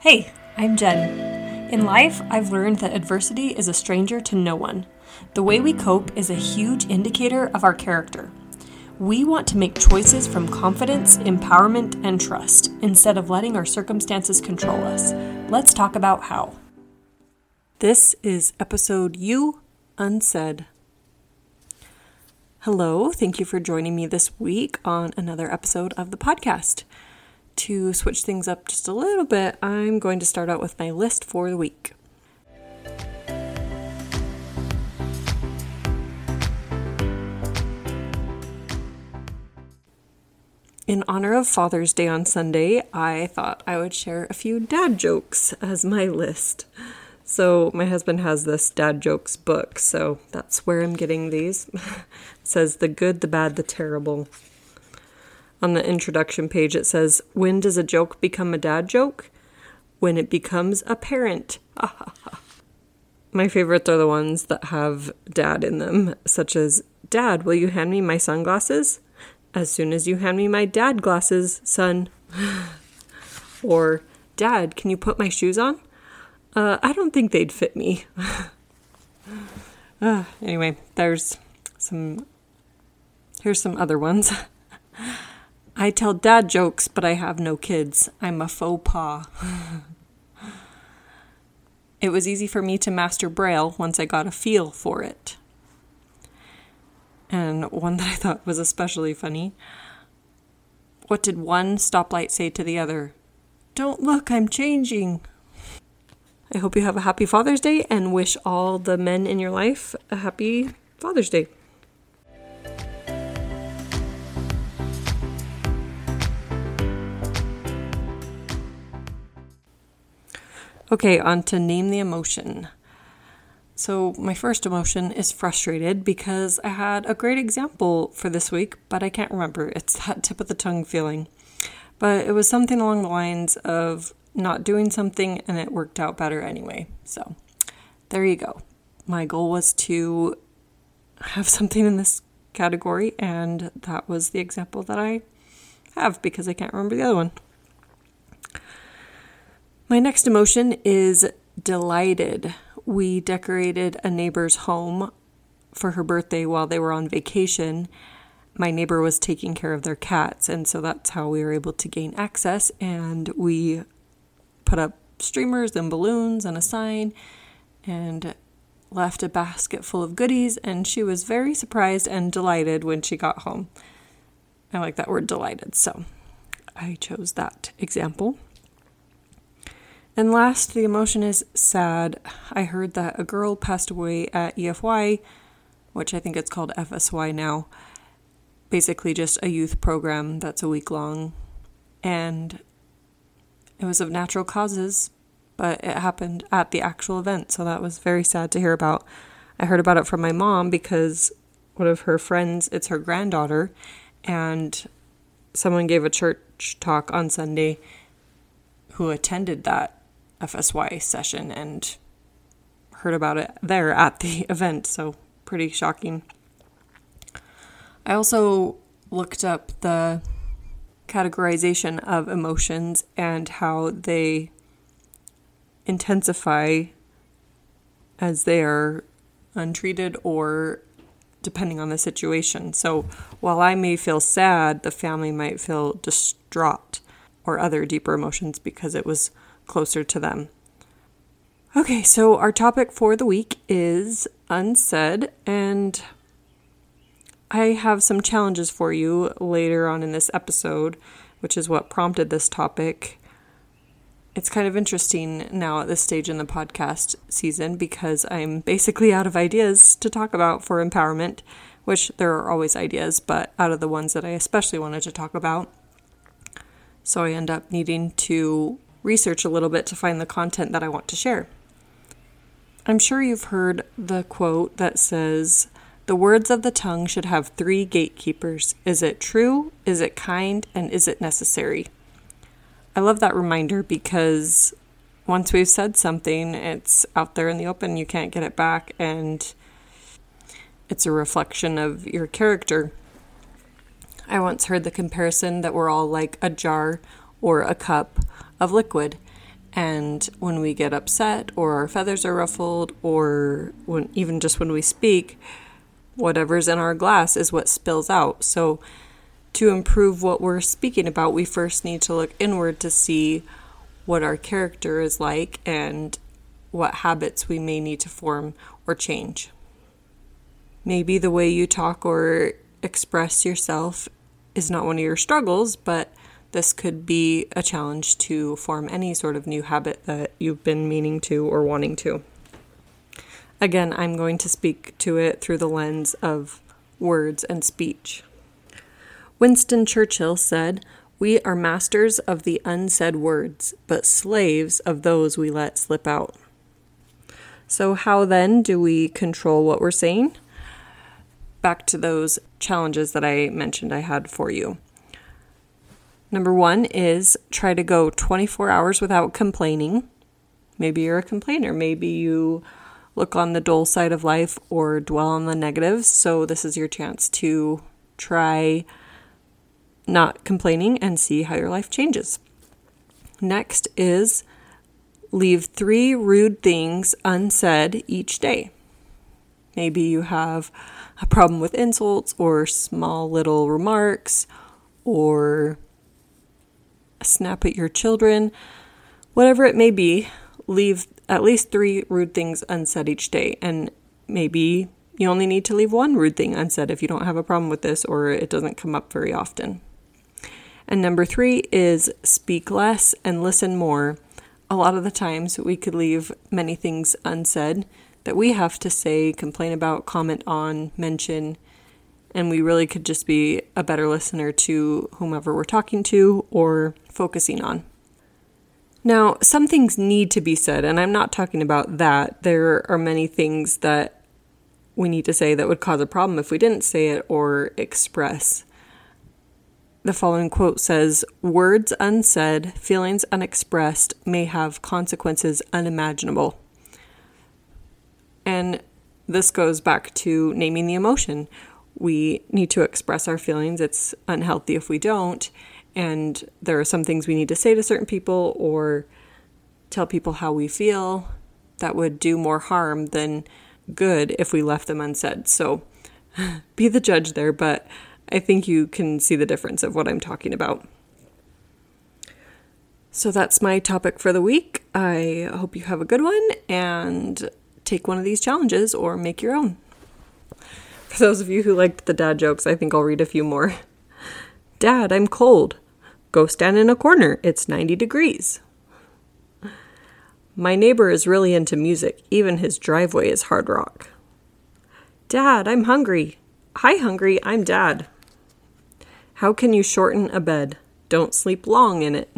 Hey, I'm Jen. In life, I've learned that adversity is a stranger to no one. The way we cope is a huge indicator of our character. We want to make choices from confidence, empowerment, and trust instead of letting our circumstances control us. Let's talk about how. This is episode U Unsaid. Hello, thank you for joining me this week on another episode of the podcast to switch things up just a little bit, I'm going to start out with my list for the week. In honor of Father's Day on Sunday, I thought I would share a few dad jokes as my list. So, my husband has this dad jokes book, so that's where I'm getting these. says the good, the bad, the terrible on the introduction page, it says, When does a joke become a dad joke? When it becomes apparent. my favorites are the ones that have dad in them, such as, Dad, will you hand me my sunglasses? As soon as you hand me my dad glasses, son. or, Dad, can you put my shoes on? Uh, I don't think they'd fit me. uh, anyway, there's some. Here's some other ones. I tell dad jokes, but I have no kids. I'm a faux pas. it was easy for me to master Braille once I got a feel for it. And one that I thought was especially funny. What did one stoplight say to the other? Don't look, I'm changing. I hope you have a happy Father's Day and wish all the men in your life a happy Father's Day. Okay, on to name the emotion. So, my first emotion is frustrated because I had a great example for this week, but I can't remember. It's that tip of the tongue feeling. But it was something along the lines of not doing something and it worked out better anyway. So, there you go. My goal was to have something in this category, and that was the example that I have because I can't remember the other one. My next emotion is delighted. We decorated a neighbor's home for her birthday while they were on vacation. My neighbor was taking care of their cats, and so that's how we were able to gain access. And we put up streamers and balloons and a sign and left a basket full of goodies. And she was very surprised and delighted when she got home. I like that word delighted, so I chose that example. And last, the emotion is sad. I heard that a girl passed away at EFY, which I think it's called FSY now. Basically, just a youth program that's a week long. And it was of natural causes, but it happened at the actual event. So that was very sad to hear about. I heard about it from my mom because one of her friends, it's her granddaughter, and someone gave a church talk on Sunday who attended that FSY session and heard about it there at the event, so pretty shocking. I also looked up the categorization of emotions and how they intensify as they are untreated or depending on the situation. So while I may feel sad, the family might feel distraught or other deeper emotions because it was closer to them. Okay, so our topic for the week is unsaid, and I have some challenges for you later on in this episode, which is what prompted this topic. It's kind of interesting now at this stage in the podcast season because I'm basically out of ideas to talk about for empowerment, which there are always ideas, but out of the ones that I especially wanted to talk about. So I end up needing to research a little bit to find the content that I want to share. I'm sure you've heard the quote that says, The words of the tongue should have three gatekeepers. Is it true? Is it kind? And is it necessary? I love that reminder because once we've said something, it's out there in the open, you can't get it back, and it's a reflection of your character. I once heard the comparison that we're all like a jar or a cup of liquid. And when we get upset or our feathers are ruffled or when even just when we speak, whatever's in our glass is what spills out. So to improve what we're speaking about, we first need to look inward to see what our character is like and what habits we may need to form or change. Maybe the way you talk or express yourself is not one of your struggles, but this could be a challenge to form any sort of new habit that you've been meaning to or wanting to. Again, I'm going to speak to it through the lens of words and speech. Winston Churchill said, We are masters of the unsaid words, but slaves of those we let slip out. So, how then do we control what we're saying? Back to those challenges that I mentioned I had for you. Number one is try to go 24 hours without complaining. Maybe you're a complainer. Maybe you look on the dull side of life or dwell on the negatives. So, this is your chance to try not complaining and see how your life changes. Next is leave three rude things unsaid each day. Maybe you have a problem with insults or small little remarks or snap at your children, whatever it may be, leave at least three rude things unsaid each day. And maybe you only need to leave one rude thing unsaid if you don't have a problem with this or it doesn't come up very often. And number three is speak less and listen more. A lot of the times we could leave many things unsaid that we have to say, complain about, comment on, mention, and we really could just be a better listener to whomever we're talking to or focusing on. Now, some things need to be said, and I'm not talking about that. There are many things that we need to say that would cause a problem if we didn't say it or express. The following quote says Words unsaid, feelings unexpressed may have consequences unimaginable. And this goes back to naming the emotion we need to express our feelings. It's unhealthy if we don't. And there are some things we need to say to certain people or tell people how we feel that would do more harm than good if we left them unsaid. So be the judge there, but I think you can see the difference of what I'm talking about. So that's my topic for the week. I hope you have a good one and take one of these challenges or make your own. For those of you who liked the dad jokes, I think I'll read a few more. Dad, I'm cold. Go stand in a corner. It's 90 degrees. My neighbor is really into music. Even his driveway is hard rock. Dad, I'm hungry. Hi, hungry. I'm dad. How can you shorten a bed? Don't sleep long in it.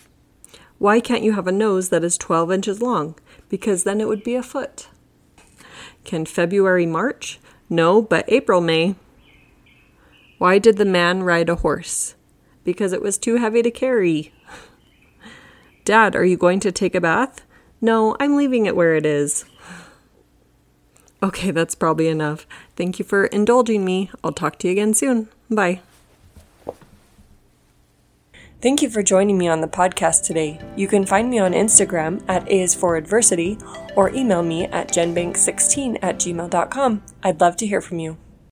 Why can't you have a nose that is 12 inches long? Because then it would be a foot. Can February march? No, but April may. Why did the man ride a horse? Because it was too heavy to carry. Dad, are you going to take a bath? No, I'm leaving it where it is. Okay, that's probably enough. Thank you for indulging me. I'll talk to you again soon. Bye. Thank you for joining me on the podcast today. You can find me on Instagram at A is for Adversity or email me at genbank16 at gmail.com. I'd love to hear from you.